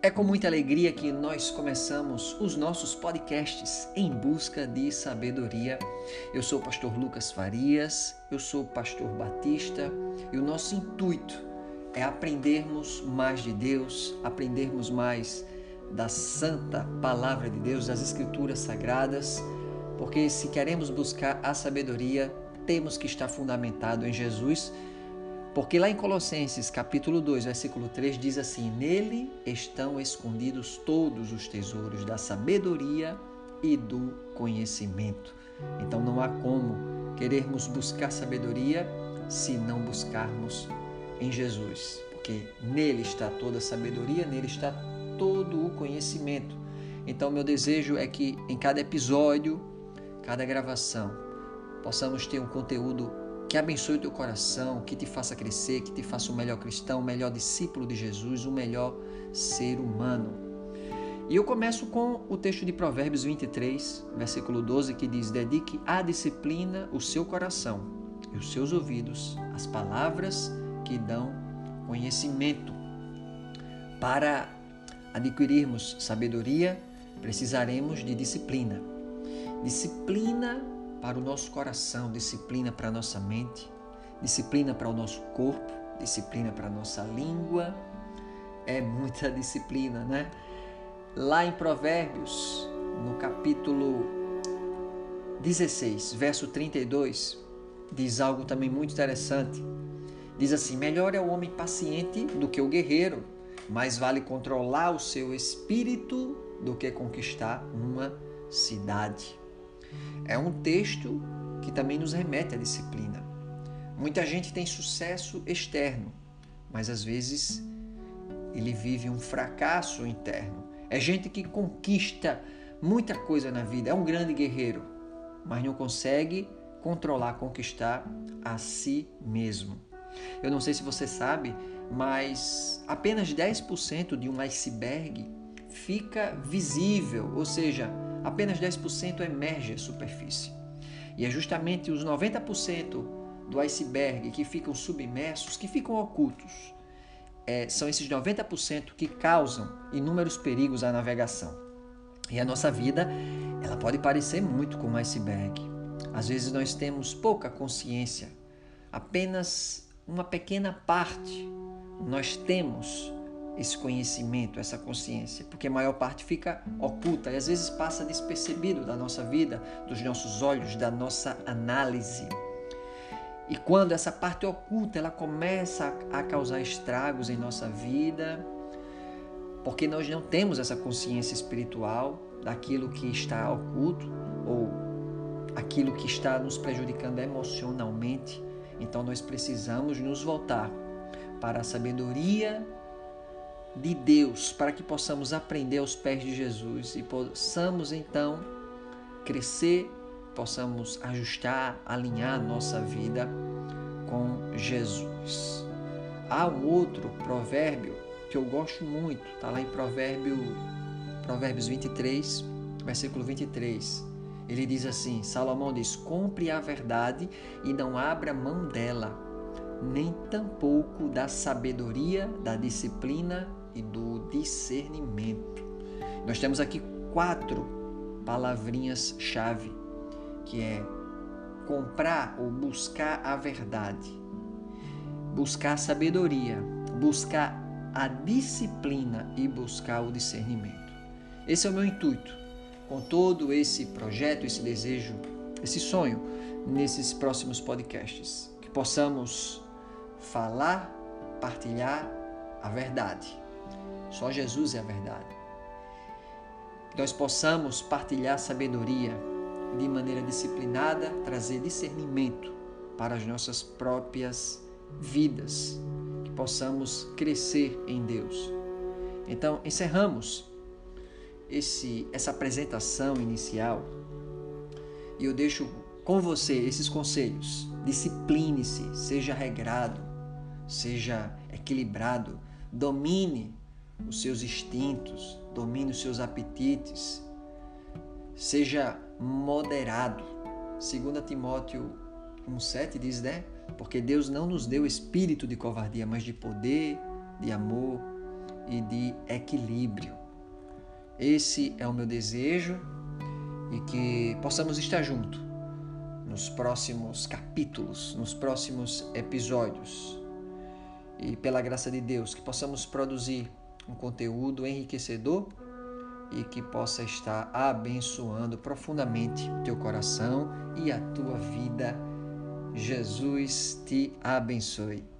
É com muita alegria que nós começamos os nossos podcasts em busca de sabedoria. Eu sou o pastor Lucas Farias, eu sou o pastor Batista e o nosso intuito é aprendermos mais de Deus, aprendermos mais da santa palavra de Deus, das escrituras sagradas, porque se queremos buscar a sabedoria, temos que estar fundamentado em Jesus porque lá em Colossenses, capítulo 2, versículo 3 diz assim: Nele estão escondidos todos os tesouros da sabedoria e do conhecimento. Então não há como querermos buscar sabedoria se não buscarmos em Jesus, porque nele está toda a sabedoria, nele está todo o conhecimento. Então meu desejo é que em cada episódio, cada gravação, possamos ter um conteúdo que abençoe o teu coração, que te faça crescer, que te faça um melhor cristão, um melhor discípulo de Jesus, um melhor ser humano. E eu começo com o texto de Provérbios 23, versículo 12, que diz: Dedique à disciplina o seu coração e os seus ouvidos às palavras que dão conhecimento. Para adquirirmos sabedoria, precisaremos de disciplina. Disciplina para o nosso coração, disciplina para a nossa mente, disciplina para o nosso corpo, disciplina para a nossa língua. É muita disciplina, né? Lá em Provérbios, no capítulo 16, verso 32, diz algo também muito interessante. Diz assim: Melhor é o homem paciente do que o guerreiro, mais vale controlar o seu espírito do que conquistar uma cidade. É um texto que também nos remete à disciplina. Muita gente tem sucesso externo, mas às vezes ele vive um fracasso interno. É gente que conquista muita coisa na vida, é um grande guerreiro, mas não consegue controlar, conquistar a si mesmo. Eu não sei se você sabe, mas apenas 10% de um iceberg fica visível, ou seja, apenas 10% emerge à superfície. E é justamente os 90% do iceberg que ficam submersos, que ficam ocultos. É, são esses 90% que causam inúmeros perigos à navegação. E a nossa vida, ela pode parecer muito com um iceberg. Às vezes nós temos pouca consciência, apenas uma pequena parte nós temos esse conhecimento, essa consciência, porque a maior parte fica oculta e às vezes passa despercebido da nossa vida, dos nossos olhos, da nossa análise. E quando essa parte oculta ela começa a causar estragos em nossa vida, porque nós não temos essa consciência espiritual daquilo que está oculto ou aquilo que está nos prejudicando emocionalmente, então nós precisamos nos voltar para a sabedoria de Deus para que possamos aprender aos pés de Jesus e possamos então crescer, possamos ajustar, alinhar nossa vida com Jesus. Há um outro provérbio que eu gosto muito, está lá em provérbio, Provérbios 23, versículo 23. Ele diz assim: Salomão diz: Compre a verdade e não abra mão dela, nem tampouco da sabedoria, da disciplina e do discernimento. Nós temos aqui quatro palavrinhas-chave, que é comprar ou buscar a verdade, buscar a sabedoria, buscar a disciplina e buscar o discernimento. Esse é o meu intuito com todo esse projeto, esse desejo, esse sonho nesses próximos podcasts, que possamos falar, partilhar a verdade só Jesus é a verdade. Que nós possamos partilhar sabedoria de maneira disciplinada, trazer discernimento para as nossas próprias vidas, que possamos crescer em Deus. Então, encerramos esse essa apresentação inicial e eu deixo com você esses conselhos. Discipline-se, seja regrado, seja equilibrado, domine os seus instintos, domine os seus apetites, seja moderado. 2 Timóteo 1,7 diz, né? Porque Deus não nos deu espírito de covardia, mas de poder, de amor e de equilíbrio. Esse é o meu desejo e que possamos estar juntos nos próximos capítulos, nos próximos episódios. E pela graça de Deus, que possamos produzir um conteúdo enriquecedor e que possa estar abençoando profundamente teu coração e a tua vida. Jesus te abençoe.